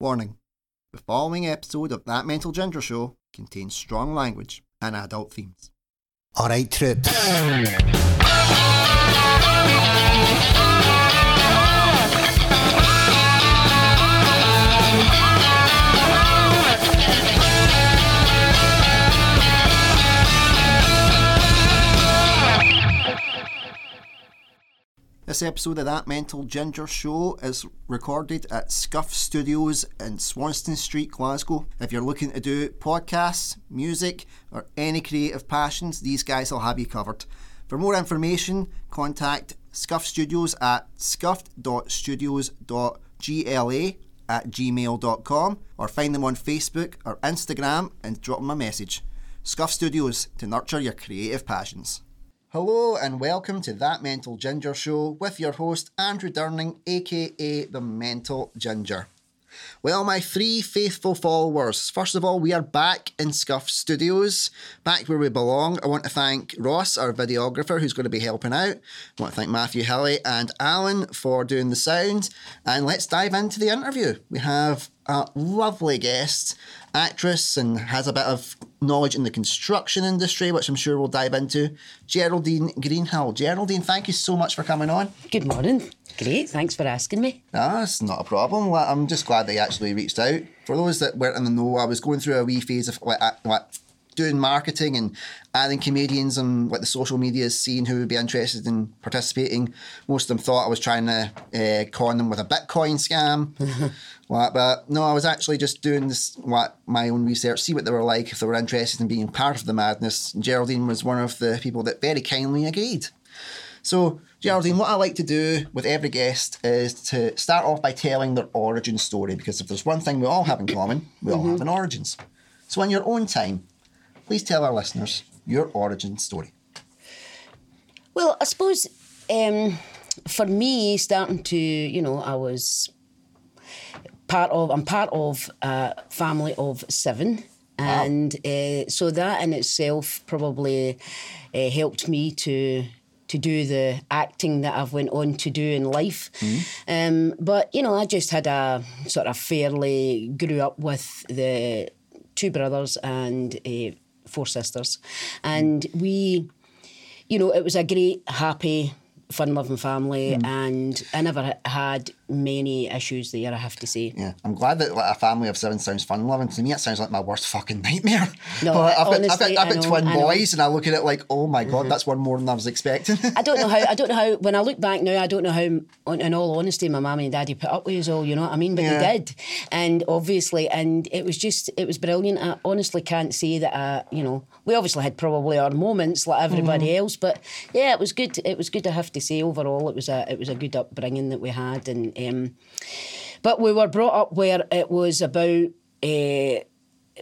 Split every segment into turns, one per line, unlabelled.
Warning The following episode of That Mental Ginger Show contains strong language and adult themes.
Alright, troops.
This episode of That Mental Ginger Show is recorded at Scuff Studios in Swanston Street, Glasgow. If you're looking to do podcasts, music, or any creative passions, these guys will have you covered. For more information, contact Scuff Studios at scuffed.studios.gla at gmail.com or find them on Facebook or Instagram and drop them a message. Scuff Studios to nurture your creative passions. Hello and welcome to That Mental Ginger Show with your host Andrew Durning, aka The Mental Ginger. Well, my three faithful followers, first of all, we are back in Scuff Studios, back where we belong. I want to thank Ross, our videographer, who's going to be helping out. I want to thank Matthew Hilly and Alan for doing the sound. And let's dive into the interview. We have a lovely guest, actress, and has a bit of knowledge in the construction industry, which I'm sure we'll dive into. Geraldine Greenhill. Geraldine, thank you so much for coming on.
Good morning. Great, thanks for asking me.
No, that's not a problem. I'm just glad they actually reached out. For those that weren't in the know, I was going through a wee phase of like, like doing marketing and adding comedians on like the social media, seeing who would be interested in participating. Most of them thought I was trying to uh, con them with a Bitcoin scam. like, but no, I was actually just doing this like my own research, see what they were like, if they were interested in being part of the madness. And Geraldine was one of the people that very kindly agreed. So, Geraldine, what I like to do with every guest is to start off by telling their origin story because if there's one thing we all have in common, we all have an origins. So, in your own time, please tell our listeners your origin story.
Well, I suppose um, for me, starting to, you know, I was part of, I'm part of a family of seven. And uh, so that in itself probably uh, helped me to to do the acting that I've went on to do in life. Um, but you know, I just had a sort of fairly grew up with the two brothers and uh, four sisters, and we, you know, it was a great, happy, fun-loving family, and I never had many issues there. I have to say.
Yeah, I'm glad that like, a family of seven sounds fun loving. To me, it sounds like my worst fucking nightmare.
No,
But I've, got, I've
honestly,
got, I've got
know,
twin boys, and I look at it like, oh my god, that's one more than I was expecting.
I don't know how. I don't know how. When I look back now, I don't know how. In all honesty, my mummy and daddy put up with us all. You know what I mean? But
Yeah.
they did, and obviously, and it was just, it was brilliant. I honestly can't say that. I, you know, we obviously had probably our moments like everybody
Mm-hmm.
else, but yeah, it was good. It was good. to have to say, overall, it was a, it was a good upbringing that we had, and um, but we were brought up where it was about. Uh,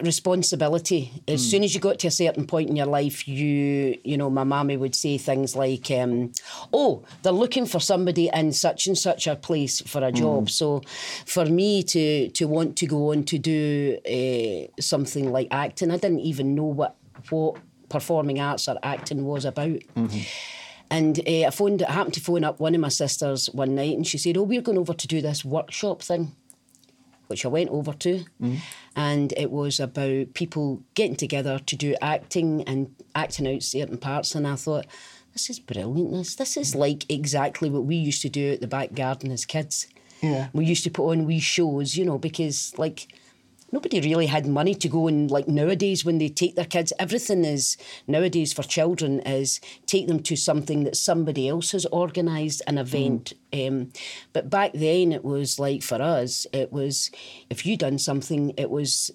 responsibility. As soon as you got to a certain point in your life you you know my mammy would say things like um, oh they're looking for somebody in such and such a place for a job. So for me to to want to go on to do uh, something like acting i didn't even know what what performing arts or acting was about and uh, I phoned. I happened to phone up one of my sisters one night, and she said, "Oh, we're going over to do this workshop thing," which I went over to, and it was about people getting together to do acting and acting out certain parts. And I thought, this is brilliant. This this is like exactly what we used to do at the back garden as kids.
Yeah.
we used to put on wee shows, you know, because like nobody really had money to go and like nowadays when they take their kids everything is nowadays for children is take them to something that somebody else has organized an event um, but back then it was like for us it was if you done something it was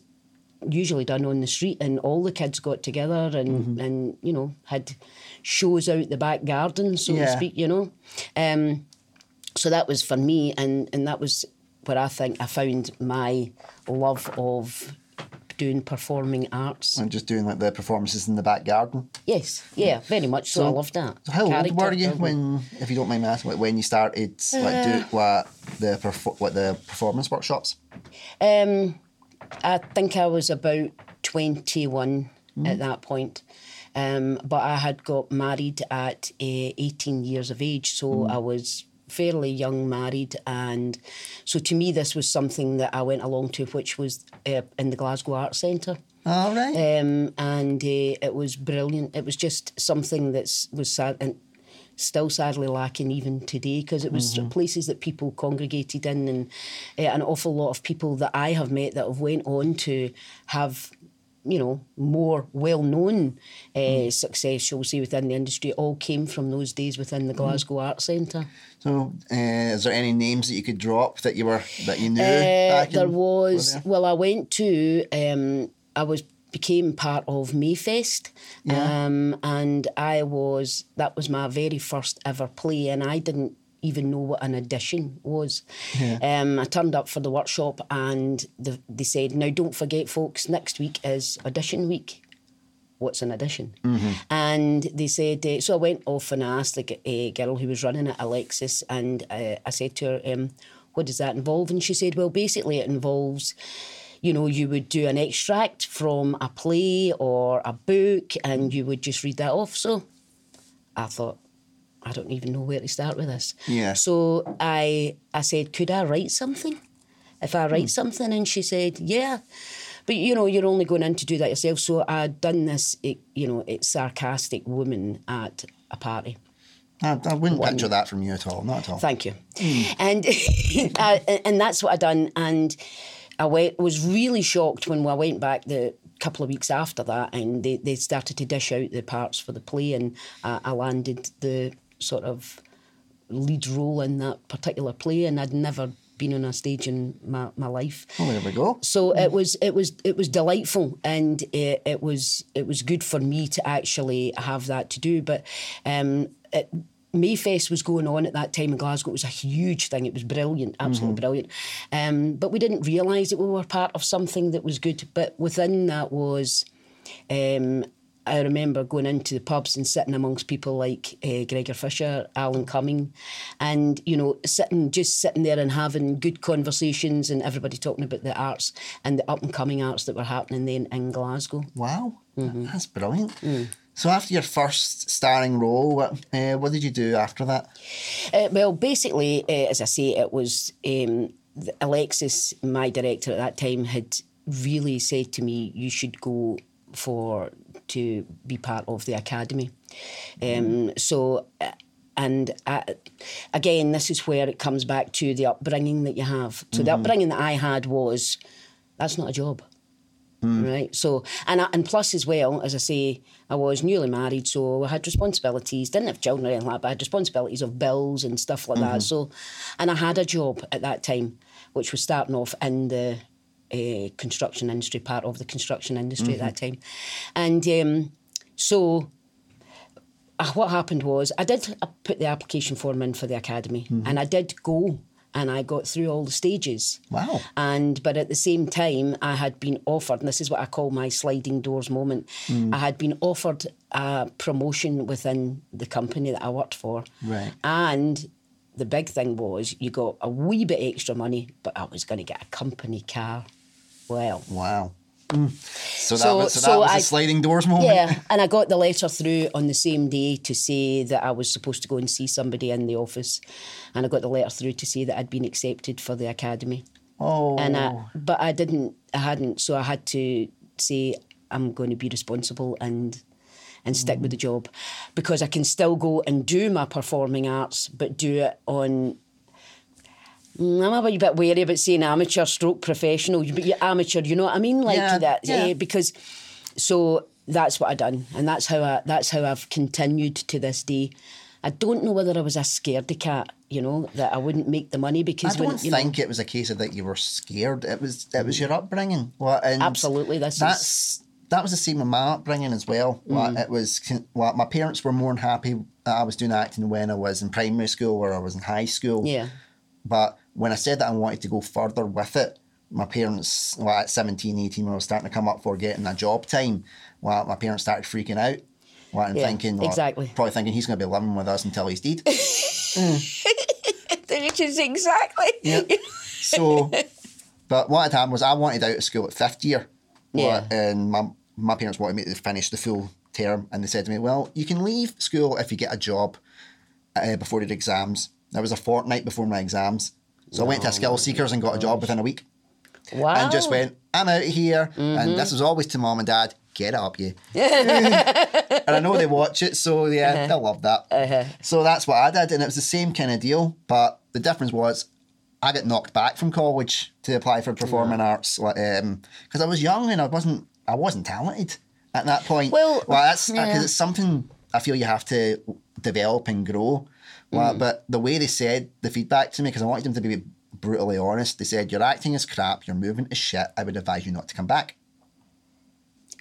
usually done on the street and all the kids got together and and you know had shows out the back garden so
Yeah.
to speak you know? Um, so that was for me and and that was where I think I found my love of doing performing arts.
and just doing like the performances in the back garden.
Yes, yeah, very much so. I loved that.
So how old were you when, if you don't mind me asking, like, when you started like do what the perfor- what the performance workshops?
Um, I think I was about 21 at that point. Um, but I had got married at uh, 18 years of age, so I was fairly young, married, and so to me, this was something that I went along to, which was uh, in the Glasgow Arts Centre.
All right.
Um, and uh, it was brilliant. It was just something that was sad and still sadly lacking even today because it was places that people congregated in and uh, an awful lot of people that I have met that have went on to have you know more well-known uh, success shall we say within the industry all came from those days within the Glasgow Arts Centre.
so, uh, is there any names that you could drop that you were that you knew?
Uh, there
in-
was
were
well, I went to um, I was became part of Mayfest, um, and I was that was my very first ever play, and I didn't even know what an audition was. Um, I turned up for the workshop, and the, they said, "Now, don't forget, folks, next week is audition week." What's an audition? And they said, uh, so I went off and I asked the uh, girl who was running it, Alexis, and uh, I said to her, um, what does that involve? And she said, well, basically, it involves, you know, you would do an extract from a play or a book and you would just read that off. So I thought, I don't even know where to start with this.
Yeah.
So I I said, could I write something? If I write something, and she said, yeah. But you know, you're only going in to do that yourself. So I'd done this, you know, it's sarcastic woman at a party.
I, I wouldn't picture that from you at all. Not at all.
Thank you. And uh, and that's what I done. And I went, was really shocked when I went back the couple of weeks after that, and they, they started to dish out the parts for the play, and uh, I landed the sort of lead role in that particular play, and I'd never been on a stage in my, my life.
Oh, there we go.
So it was it was it was delightful, and it, it was it was good for me to actually have that to do. But um, it, Mayfest was going on at that time in Glasgow. It was a huge thing. It was brilliant, absolutely brilliant. Um, but we didn't realise that we were part of something that was good. But within that was. Um, I remember going into the pubs and sitting amongst people like uh, Gregor Fisher, Alan Cumming, and you know, sitting just sitting there and having good conversations and everybody talking about the arts and the up and coming arts that were happening then in Glasgow.
Wow,
Mm-hmm.
that's brilliant.
Mm.
So after your first starring role, what, uh, what did you do after that?
Uh, well, basically, uh, as I say, it was um, Alexis, my director at that time, had really said to me, "You should go for to be part of the academy." Um, so. Uh, and I, again, this is where it comes back to the upbringing that you have. So the upbringing that I had was, that's not a job. Right. So, and I, and plus as well, as I say, I was newly married, so I had responsibilities. Didn't have children or anything like that, but I had responsibilities of bills and stuff like that. So, and I had a job at that time, which was starting off in the uh, construction industry, part of the construction industry at that time, and um, so uh, what happened was I did uh, put the application form in for the academy, and I did go, and I got through all the stages.
Wow.
And but at the same time, I had been offered, and this is what I call my sliding doors moment. I had been offered a promotion within the company that I worked for,
Right.
and the big thing was you got a wee bit extra money, but I was going to get a company car. Well,
Wow. Mm. So that
So-
was, so that was
I-
a sliding doors moment.
yeah, and I got the letter through on the same day to say that I was supposed to go and see somebody in the office, and I got the letter through to say that I'd been accepted for the academy.
Oh.
And I, but I didn't, I hadn't, so I had to say I'm going to be responsible and and stick with the job because I can still go and do my performing arts, but do it on. Mm, I'm a bit wary about saying amateur stroke professional, but you're amateur, you know what I mean? Like
Yeah,
that,
yeah.
eh, because so that's what I done, and that's how I that's how I've continued to this day. I don't know whether I was a scaredy cat, you know, that I wouldn't make the money because I
don't
when you know,
think it was a case of that you were scared. It was it was your upbringing. Well,
Absolutely, this is-
that's that was the same with my upbringing as well. Well, it was well, my parents were more than happy that I was doing acting when I was in primary school or I was in high school.
yeah.
But when I said that I wanted to go further with it, my parents, well, at 17, 18, when I was starting to come up for getting a job time, well, my parents started freaking out. Well, and
Yeah,
thinking, well,
exactly.
probably thinking he's going to be living with us until he's dead.
Which is exactly.
So, but what had happened was I wanted out of school at fifth year.
Yeah.
And my, my parents wanted me to finish the full term. And they said to me, well, you can leave school if you get a job uh, before your exams. That was a fortnight before my exams. So I went to a skill seekers and got a job within a week.
Wow.
And just went, I'm out of here. And mm-hmm. this was always to mom and dad, get up, you. and I know they watch it, so yeah, uh-huh. they'll love that. Uh-huh. So that's what I did. And it was the same kind of deal. But the difference was I got knocked back from college to apply for performing arts because um, I was young and I wasn't I wasn't talented at that point.
Well,
that's uh, because
yeah.
it's something I feel you have to develop and grow.
Mm.
Well, But the way they said the feedback to me, because I wanted them to be brutally honest, they said, Your acting is crap, your movement is shit, I would advise you not to come back.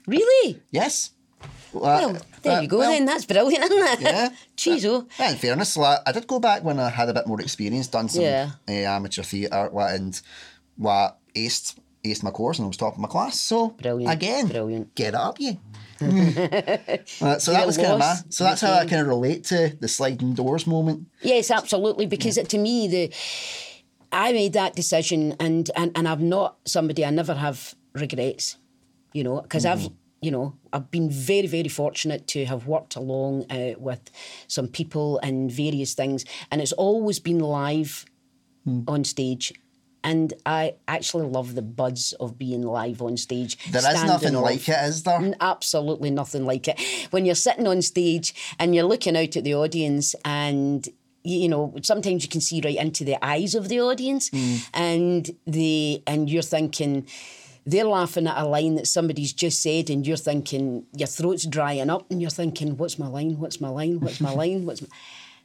Really?
Yes.
Well, there
uh,
you go
well,
then. That's brilliant, isn't it?
Yeah.
Jeez, oh.
Yeah, in fairness, like, I did go back when I had a bit more experience, done some
Yeah.
uh, amateur theatre like, and what aced, aced my course and I was top of my class. So,
Brilliant,
again,
brilliant.
get up, you. Uh, so that was kind of my, so that's how I kind of relate to the sliding doors moment.
Yes, absolutely. Because it, to me, the I made that decision, and and and I'm not somebody. I never have regrets, you know, because I've you know I've been very very fortunate to have worked along uh, with some people and various things, and it's always been live on stage. And I actually love the buzz of being live on stage.
There is nothing
off.
like it, is there?
Absolutely nothing like it. When you're sitting on stage and you're looking out at the audience and you know sometimes you can see right into the eyes of the audience hmm. and the and you're thinking they're laughing at a line that somebody's just said and you're thinking your throat's drying up and you're thinking what's my line what's my line what's my line what's my...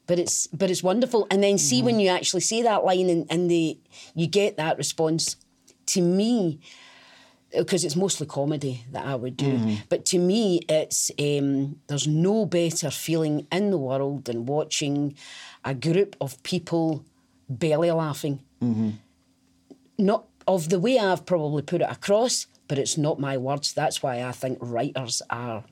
but it's but it's wonderful and then see when mm-hmm. you actually say that line and, and the you get that response to me uh, because it's mostly comedy that I would do. Mm-hmm. But to me, it's um, there's no better feeling in the world than watching a group of people belly laughing. Mm-hmm. Not of the way I've probably put it across, but it's not my words. That's why I think writers are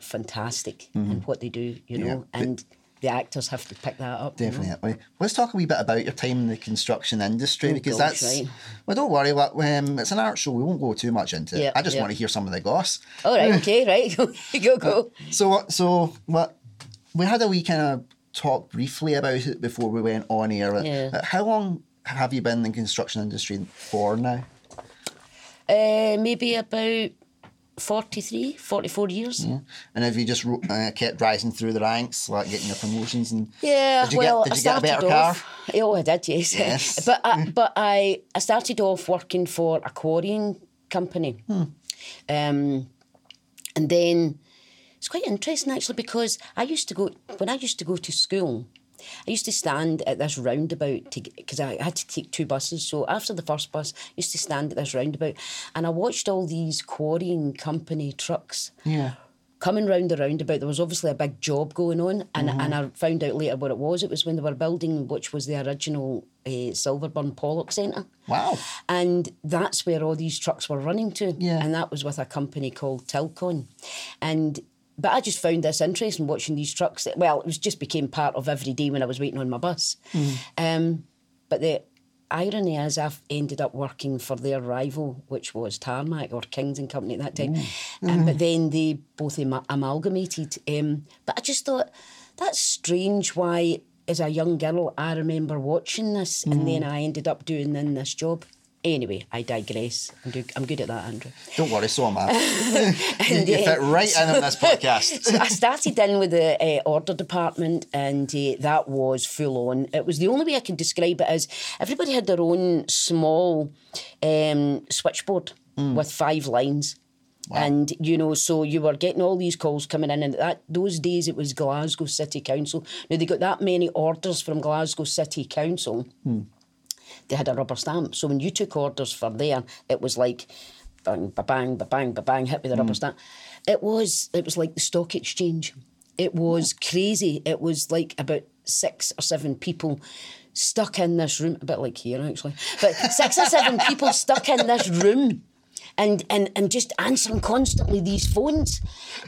fantastic in what they do, you know,
Yeah.
and the actors have to pick that up. you know.
Definitely. Let's talk a wee bit about your time in the construction industry
Oh,
because
gosh,
that's.
right.
Well, don't worry. Like, um, it's an art show. We won't go too much into it. I just want to hear some of the goss.
All right, okay, right. go, go.
So, what? So, what? We had a wee kind of talk briefly about it before we went on air.
Yeah.
Uh, How long have you been in the construction industry for now?
Uh, maybe about 43, 44 years.
Yeah. And have you just ro- uh, kept rising through the ranks, like getting your promotions and?
Yeah,
Did you
well,
get,
I
did you get a
started
better car?
Oh, I did, yes.
Yes.
but I, but I I started off working for a quarrying company,
Hmm.
um, and then it's quite interesting actually because I used to go when I used to go to school. I used to stand at this roundabout to because I had to take two buses. So after the first bus, I used to stand at this roundabout, and I watched all these quarrying company trucks
Yeah.
coming round the roundabout, there was obviously a big job going on, and, and I found out later what it was. It was when they were building, which was the original uh, Silverburn Pollok Centre.
Wow.
And that's where all these trucks were running to.
Yeah.
And that was with a company called Tilcon. And but I just found this interesting watching these trucks. Well, it was just became part of every day when I was waiting on my bus. Um, but the irony is I've ended up working for their rival, which was Tarmac or Kings and Company at that time. Um, but then they both ama- amalgamated. Um, but I just thought that's strange why as a young girl I remember watching this and then I ended up doing then this job. Anyway, I digress. I'm, do- I'm good at that, Andrew.
Don't worry, so am I. you,
And,
you
uh,
fit right in on this podcast.
so I started in with the uh, order department, and uh, that was full on. It was the only way I could describe it as everybody had their own small um, switchboard with five lines. And you know, so you were getting all these calls coming in, and that those days it was Glasgow City Council. Now they got that many orders from Glasgow City Council. They had a rubber stamp, so when you took orders from there, it was like bang, ba bang, ba bang, ba bang, hit with the rubber hmm. stamp. It was it was like the stock exchange. It was crazy. It was like about six or seven people stuck in this room, a bit like here actually, but six or seven people stuck in this room. And, and and just answering constantly these phones,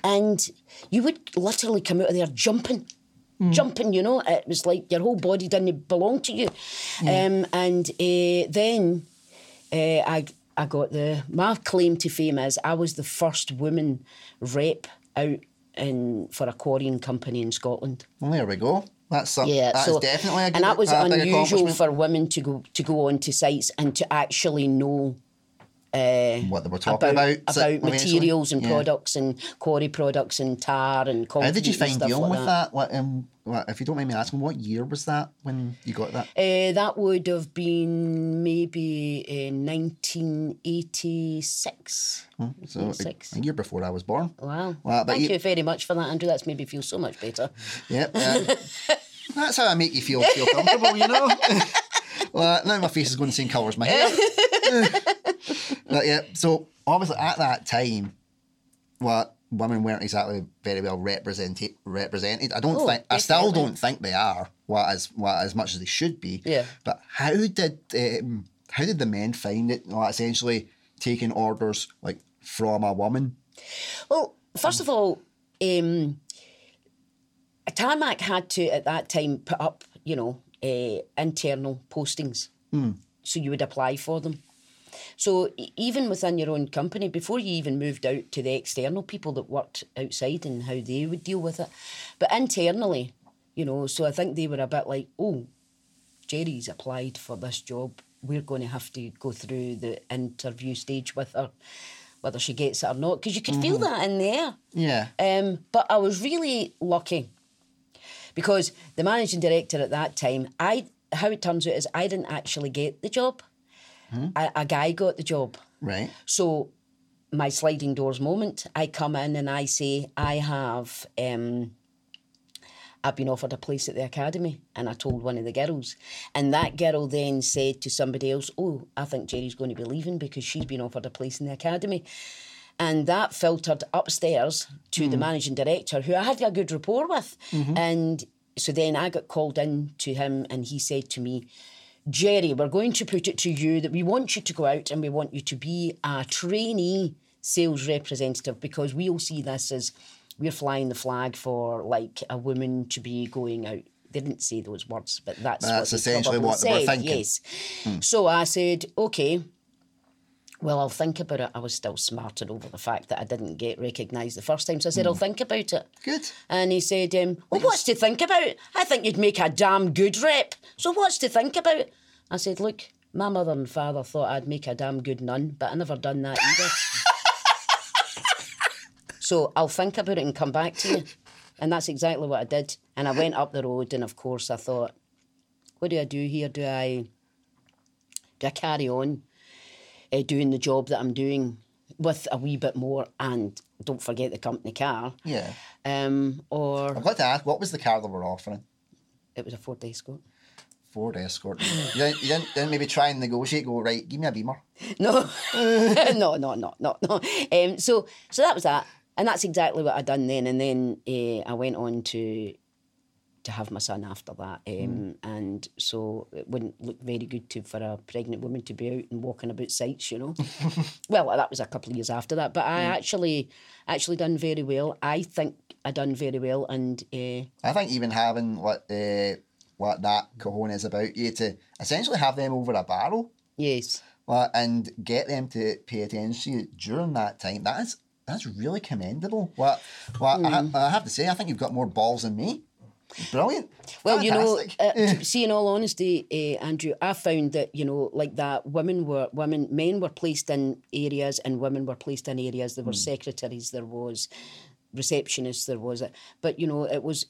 and you would literally come out of there jumping, jumping. You know, it was like your whole body didn't belong to you. Um, and uh, then uh, I I got the my claim to fame is I was the first woman rep out in for a quarrying company in Scotland.
Well, there we go. That's some,
Yeah,
that's
so
definitely a good,
and that was
a
unusual for women to go to go onto sites and to actually know
what they were talking
about
about,
about materials and
Yeah.
products and quarry products and tar and concrete.
How did you find dealing
like
with that? What, um, what, if you don't mind me asking, what year was that when you got that?
Uh, that would have been maybe uh, 1986.
So a,
86.
a year before I was born.
Wow. Thank
you-
you, very much for that, Andrew. That's made me feel so much better.
Yep. uh, that's how I make you feel feel comfortable, you know. well, now my face is going the same colour as my hair. but yeah, so obviously at that time, what women weren't exactly very well represented. Represented. I don't
Oh,
think. I still don't think they are. What as what as much as they should be.
Yeah.
But how did um, how did the men find it? Like essentially taking orders like from a woman.
Well, first of all, um, Tarmac had to at that time put up, you know, uh, internal postings, so you would apply for them. So even within your own company, before you even moved out to the external people that worked outside and how they would deal with it, but internally, you know, so I think they were a bit like, oh, Jerry's applied for this job. We're going to have to go through the interview stage with her, whether she gets it or not, because you could feel that in the air.
Yeah.
Um, but I was really lucky because the managing director at that time, I how it turns out is I didn't actually get the job. Hmm? A, a guy got the job.
Right.
So my sliding doors moment, I come in and I say, I have um I've been offered a place at the academy and I told one of the girls. And that girl then said to somebody else, Oh, I think Jerry's going to be leaving because she's been offered a place in the academy. And that filtered upstairs to the hmm. managing director, who I had a good rapport with. Mm-hmm. And so then I got called in to him and he said to me, Jerry, we're going to put it to you that we want you to go out and we want you to be a trainee sales representative because we'll see this as we're flying the flag for like a woman to be going out. They didn't say those words, but that's,
That's
what
essentially what they were thinking.
Yes. Hmm. So I said, okay. Well, I'll think about it. I was still smarted over the fact that I didn't get recognised the first time. So I said, I'll think about it.
Good.
And he said, um, Well, what's to think about? I think you'd make a damn good rep. So what's to think about? I said, Look, my mother and father thought I'd make a damn good nun, but I never done that either. so I'll think about it and come back to you. And that's exactly what I did. And I went up the road, and of course, I thought, What do I do here? Do I do I carry on uh, doing the job that I'm doing with a wee bit more and don't forget the company car?
Yeah.
Um, or
I've got to ask, what was the car they were offering?
it was a Ford Escort.
Ford Escort. you, didn't, you didn't, didn't maybe try and negotiate, go, right, give me a Beamer.
No, no, no, no, no, no. Um, so, so that was that, and that's exactly what I done then. And then uh, I went on to to have my son after that, um, and so it wouldn't look very good to for a pregnant woman to be out and walking about sites, you know. well, that was a couple of years after that, but I actually actually done very well. I think I done very well, and uh,
I think even having what uh, what that cojones about you to essentially have them over a barrel
yes.
Well, and get them to pay attention during that time, that's that's really commendable. What, what I,
Hmm.
ha- I have to say, I think you've got more balls than me. Brilliant.
Well, you know, uh, see, in all honesty, uh, Andrew, I found that you know, like that, women were women, men were placed in areas, and women were placed in areas. There were secretaries, there was receptionists, there was, a, but you know, it was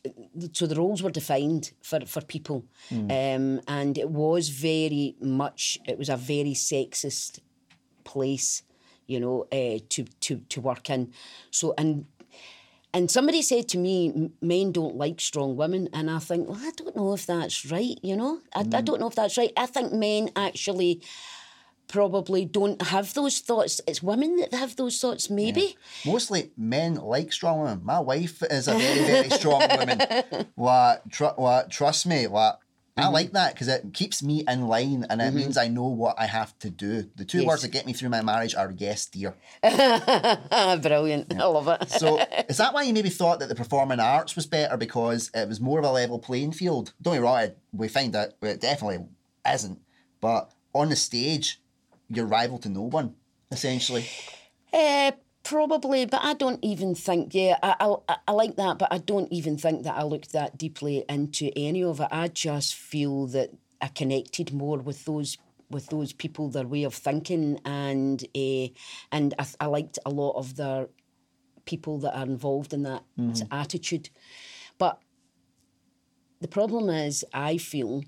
so the roles were defined for for people, um, and it was very much. It was a very sexist place, you know, uh, to to to work in. So and and somebody said to me, men don't like strong women. And I think, well, I don't know if that's right, you know? I, I don't know if that's right. I think men actually probably don't have those thoughts. It's women that have those thoughts, maybe.
Mostly men like strong women. My wife is a very, very strong woman. What, tr- trust me, what,
Mm-hmm.
I like that because it keeps me in line and it means I know what I have to do. The two
Yes.
words that get me through my marriage are yes, dear.
Brilliant. I love it.
So is that why you maybe thought that the performing arts was better because it was more of a level playing field? Don't get me wrong, we find that it definitely isn't. But on the stage, you're rival to no one, essentially.
Uh, Probably, but I don't even think. Yeah, I, I I like that, but I don't even think that I looked that deeply into any of it. I just feel that I connected more with those with those people, their way of thinking, and uh, and I, I liked a lot of their people that are involved in that attitude. But the problem is, I feel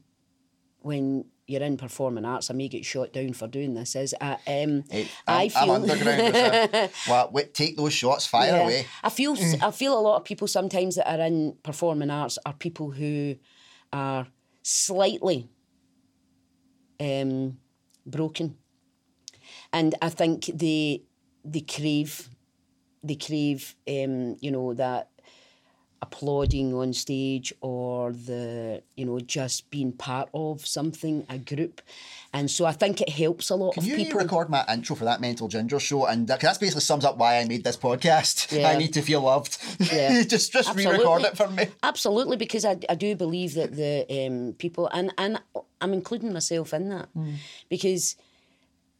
when you're in performing arts, I may get shot down for doing this. Is I, um,
Hey,
I
I'm,
feel
I'm underground. well, wait, take those shots, fire
Yeah.
away.
I feel. I feel a lot of people sometimes that are in performing arts are people who are slightly um, broken, and I think they they crave they crave um, you know that applauding on stage or the you know just being part of something a group and so i think it helps a lot
Can
of
you
people
record my intro for that Mental Ginger show? And that, that's basically sums up why I made this podcast.
Yeah.
I need to feel loved.
Yeah.
just just re-record it for me.
Absolutely, because I, I do believe that the um, people and and I'm including myself in that because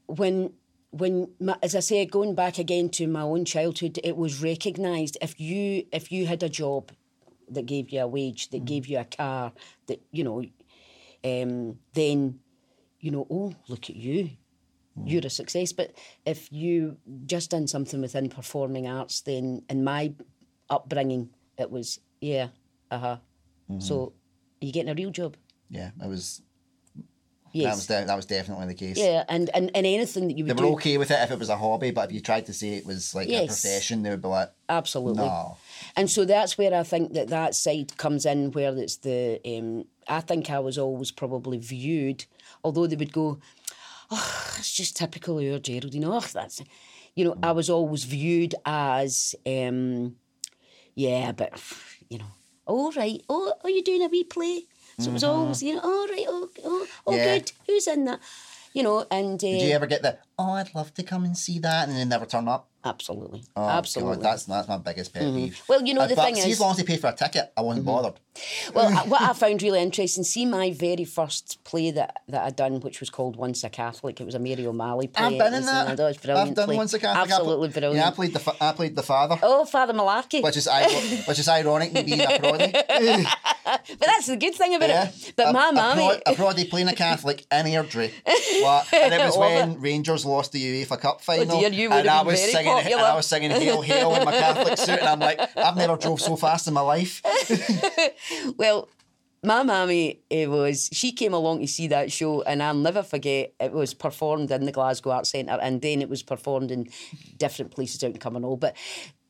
when when my, as I say going back again to my own childhood, it was recognised if you if you had a job that gave you a wage, that gave you a car, that you know, um, then you know, oh look at you. You're a success, but if you just done something within performing arts, then in my upbringing, it was yeah, uh huh. So, are you getting a real job?
Yeah, it was.
Yes.
That was de- that was definitely the case.
yeah, and, and and anything that you
They
would
were
do,
okay with it if it was a hobby, but if you tried to say it was like a profession, they would be like,
absolutely.
"No."
And so that's where I think that that side comes in, where it's the. Um, I think I was always probably viewed, although they would go, "Oh, it's just typical of your Geraldine." Oh, that's, you know, I was always viewed as, um, yeah, but you know, all right. Oh, are you doing a wee play? So it was always, you know, all right. Oh, oh, oh
Mm-hmm. Yeah.
good. Who's in that? You know, and uh,
Did you ever get the? Oh, I'd love to come and see that, and then never turn up.
absolutely,
Oh,
absolutely. Mm-hmm.
that's that's my biggest pet peeve.
Well, you know,
Uh,
the thing is- Mm-hmm.
as long as they pay for a ticket, I wasn't bothered.
Well, what I found really interesting, see my very first play that, that I done, which was called Once a Catholic. It was a Mary O'Malley play.
I've been in
was-
that.
I know, it's a brilliant
I've done
play.
once a Catholic. I
Absolutely brilliant.
Yeah, I played the fa- I played the father,
Oh, Father Mullarkey.
which is which is ironic me being a proddy.
but that's the good thing about
Yeah.
it. But
a,
my
a,
mammy.
prod- a proddy playing a Catholic in Airdrie. What? And it was when Rangers lost the UEFA Cup final.
Oh dear, you
and I was singing
popular.
and I was singing Hail Hail in my Catholic suit and I'm like, I've never drove so fast in my life.
Well, my mammy it was she came along to see that show and I'll never forget it was performed in the Glasgow Arts Centre and then it was performed in different places out in Cumbernauld. But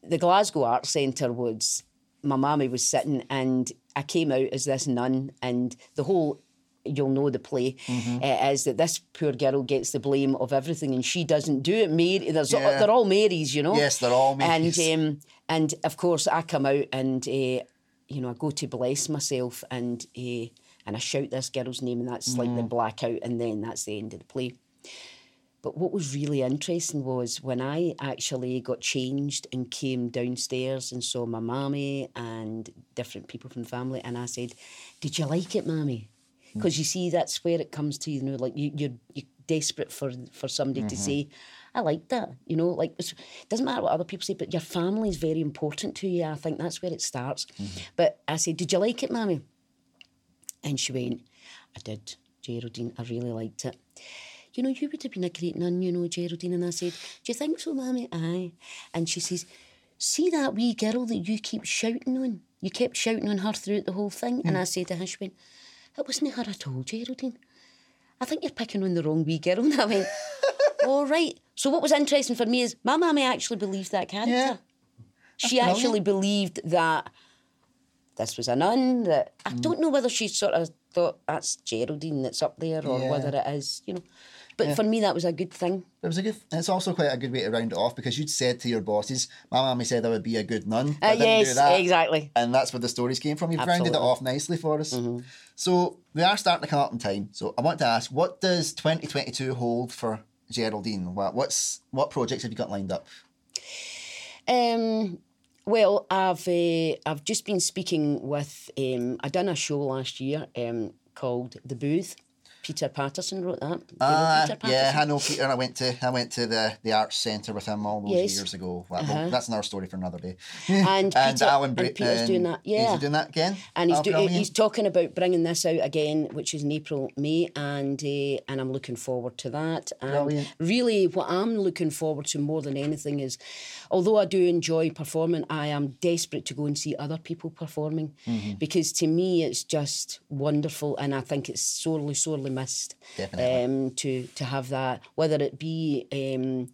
the Glasgow Arts Centre was my mammy was sitting and I came out as this nun and the whole you'll know the play uh, is that this poor girl gets the blame of everything and she doesn't do it. Mary, there's,
Yeah.
they're all Marys, you know.
Yes, they're all Marys.
And um, and of course I come out and uh, you know I go to bless myself and uh, and I shout this girl's name and that's like the
Mm.
blackout and then that's the end of the play. But what was really interesting was when I actually got changed and came downstairs and saw my mammy and different people from the family, and I said, "Did you like it, mammy?" Because you see, that's where it comes to. You know, like you, you're you're desperate for for somebody
Mm-hmm.
to say, "I like that." You know, like it doesn't matter what other people say, but your family is very important to you. I think that's where it starts.
Mm-hmm.
But I said, "Did you like it, mammy?" And she went, I did, Geraldine. I really liked it. You know, you would have been a great nun, you know, Geraldine. And I said, Do you think so, Mammy? Aye. And she says, See that wee girl that you keep shouting on? You kept shouting on her throughout the whole thing. And I said to her, she went, It wasn't her at all, Geraldine. I think you're picking on the wrong wee girl. And I went, All right. So what was interesting for me is my mammy actually believed that character.
Yeah.
She
brilliant.
actually believed that this was a nun. That I
Mm.
don't know whether she sort of thought that's Geraldine that's up there or
Yeah.
whether it is, you know. But for me, that was a good thing.
It was a good. It's also quite a good way to round it off because you'd said to your bosses, "My mammy said I would be a good nun."
Uh, yes, exactly.
And that's where the stories came from. You've rounded it
Mm-hmm.
off nicely for us. So we are starting to come up in time. So I want to ask, what does 2022 hold for Geraldine? What what's what projects have you got lined up?
Um, well, I've uh, I've just been speaking with. Um, I done a show last year um, called The Booth, Peter Patterson wrote that. You
Uh,
Peter
yeah, I know Peter. I went to I went to the, the arts centre with him all those
Yes.
years ago. Well,
Uh-huh.
That's another story for another day.
And Peter-
Alan
and Peter's doing that,
Is
yeah.
doing that again?
And he's, do, he's talking about bringing this out again, which is in April, May, and uh, and I'm looking forward to that. And
Brilliant.
really, what I'm looking forward to more than anything is, although I do enjoy performing, I am desperate to go and see other people performing,
Mm-hmm.
because to me it's just wonderful, and I think it's sorely, sorely missed.
Definitely.
Um, to to have that, whether it be. Um,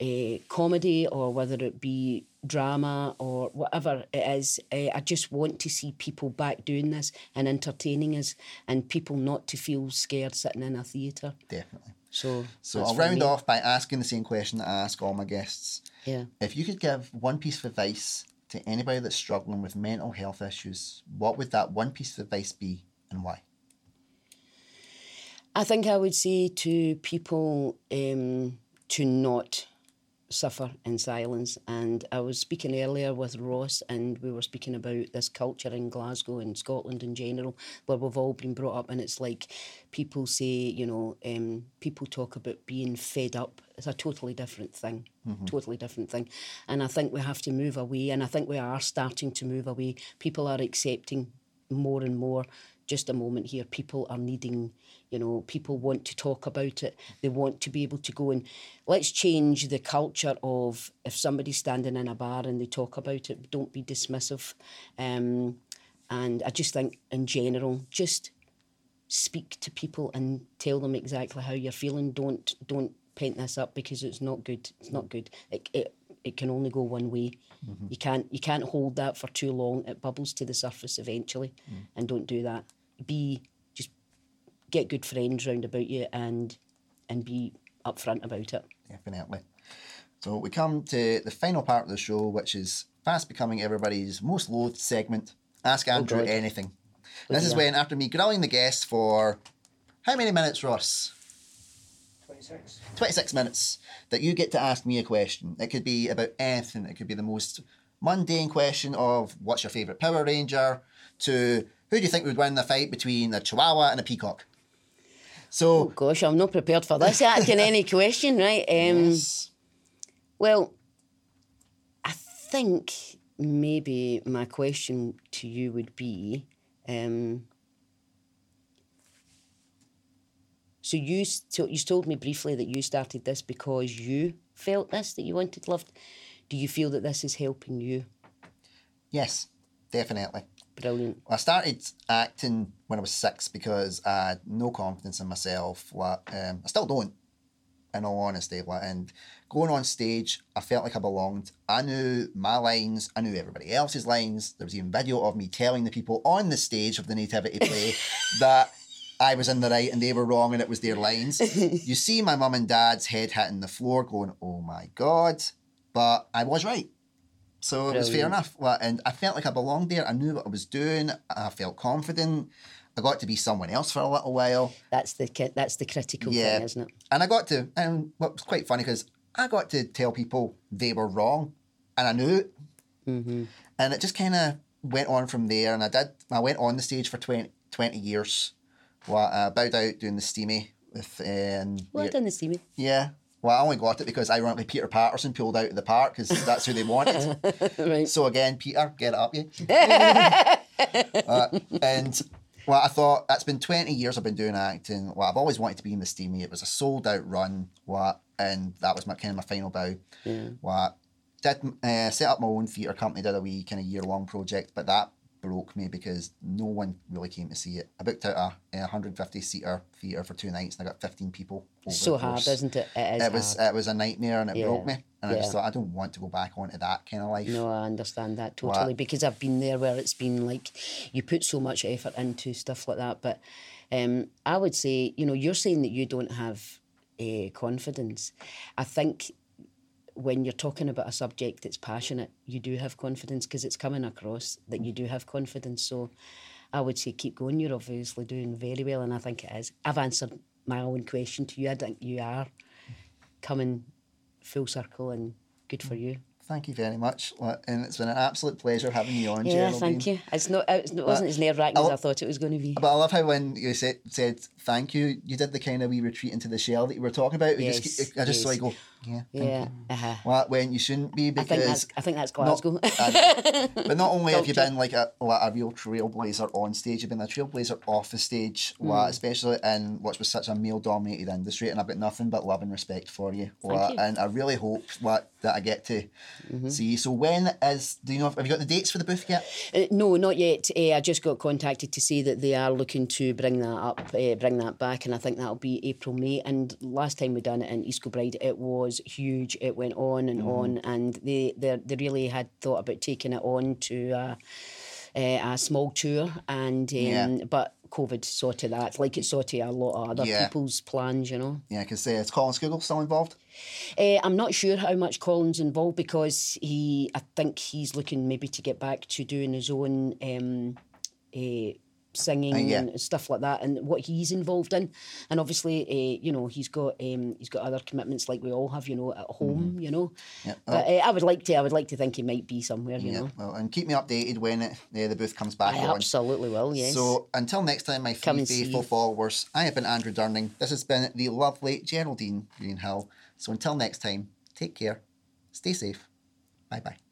uh, comedy or whether it be drama or whatever it is. Uh, I just want to see people back doing this and entertaining us and people not to feel scared sitting in a theatre.
Definitely.
So,
So I'll round
me.
off by asking the same question that I ask all my guests.
Yeah.
If you could give one piece of advice to anybody that's struggling with mental health issues, what would that one piece of advice be and why?
I think I would say to people um, to not suffer in silence. And I was speaking earlier with Ross, and we were speaking about this culture in Glasgow and Scotland in general, where we've all been brought up. And it's like people say, you know, um, people talk about being fed up. It's a totally different thing, totally different thing. And I think we have to move away, and I think we are starting to move away. People are accepting more and more. Just a moment here, people are needing, you know, people want to talk about it. They want to be able to go and let's change the culture of if somebody's standing in a bar and they talk about it, don't be dismissive. Um, and I just think, in general, just speak to people and tell them exactly how you're feeling. Don't don't paint this up because it's not good. It's not good. It it, it can only go one way. You can't you can't hold that for too long. It bubbles to the surface eventually, and don't do that. Be just get good friends round about you and and be upfront about it.
Definitely. So we come to the final part of the show, which is fast becoming everybody's most loathed segment. Ask oh, Andrew
God.
anything. this
at
is when, after me grilling the guests for how many minutes, Ross?
26.
26 minutes, that you get to ask me a question. It could be about anything. It could be the most mundane question of what's your favourite Power Ranger to who do you think would win the fight between a Chihuahua and a peacock? So,
Gosh, I'm not prepared for this. Asking any question, right? Um,
yes.
Well, I think maybe my question to you would be um, so you, you told me briefly that you started this because you felt this, that you wanted love. Do you feel that this is helping you?
yes, definitely.
Brilliant.
I started acting when I was six because I had no confidence in myself. Like, um, I still don't, in all honesty. Like, and going on stage, I felt like I belonged. I knew my lines. I knew everybody else's lines. There was even video of me telling the people on the stage of the nativity play that I was in the right and they were wrong, and it was their lines. you see my mum and dad's head hitting the floor, going, "Oh my god!" But I was right. So it was fair enough. And I felt like I belonged there. I knew what I was doing. I felt confident. I got to be someone else for a little while.
That's the that's the critical
Yeah.
thing, isn't it?
And I got to, and what was quite funny because I got to tell people they were wrong and I knew it.
Mm-hmm.
And it just kind of went on from there. And I did, I went on the stage for 20, 20 years. Well, I bowed out doing the Steamie with, um,
Well
the-
done, the Steamie.
yeah. Well, I only got it because ironically Peter Patterson pulled out of the park because that's who they wanted.
right.
So again, Peter, get it up, you. Uh, and well, I thought that's been twenty years I've been doing acting. Well, I've always wanted to be in the Steamie. It was a sold out run. What, and that was my kind of my final bow. What, did uh, set up my own theatre company. Did a wee kind of year long project, but that broke me because no one really came to see it. I booked out a, a 150 seater theatre for two nights and I got 15 people. Over
So hard, isn't it? It is
It was
hard.
it was a nightmare and it broke me. And I just thought I don't want to go back onto that kind of life.
No, I understand that totally because I've been there where it's been like you put so much effort into stuff like that. But um, I would say, you know, you're saying that you don't have uh, confidence. I think when you're talking about a subject that's passionate, you do have confidence because it's coming across that you do have confidence. So I would say keep going. You're obviously doing very well, and I think it is. I've answered my own question to you. I think you are coming full circle and good for you.
thank you very much. And it's been an absolute pleasure having you on,
Yeah,
Geraldine.
thank you. It's not. Uh, it wasn't as nerve wracking as
I'll-
thought it was going to be.
But I love how when you said said thank you, you did the kind of wee retreat into the shell that you were talking about.
Yes,
just, I just
yes.
like go, yeah,
Yeah.
you."
Uh-huh.
Well, when you shouldn't be
I
because
think that's. I think that's
not-
Glasgow.
uh, but not only have you been like a, like a real trailblazer on stage, you've been a trailblazer off the stage,
Mm.
like, especially in what was such a male dominated industry. And I've got nothing but love and respect for you.
Thank
like,
you.
And I really hope like, that I get to
Mm-hmm.
see. So when is do you know? Have you got the dates for the booth yet?
Uh, no, not yet. Uh, I just got contacted to say that they are looking to bring that up, uh, bring that back, and I think that'll be April, May. And last time we done it in East Kilbride, it was huge. It went on and on, and they they they really had thought about taking it on to uh, uh, a small tour, and um,
Yeah.
but COVID sorted that, like it sorted a lot of other
Yeah.
people's plans, you know.
Yeah, because uh, is Colin Scoogle still involved?
Uh, I'm not sure how much Colin's involved because he, I think he's looking maybe to get back to doing his own um, uh, singing
Uh, yeah.
and stuff like that, and what he's involved in. And obviously, uh, you know, he's got um, he's got other commitments like we all have, you know, at home, you know.
Mm-hmm. Yeah.
But uh, I would like to, I would like to think he might be somewhere, you
Yeah.
know.
Well, and keep me updated when it, uh, the booth comes back
I
on.
absolutely will. Yes.
So until next time, my
Come
three
and see.
faithful followers, I have been Andrew Durning. This has been the lovely Geraldine Greenhill. So until next time, take care, stay safe, bye bye.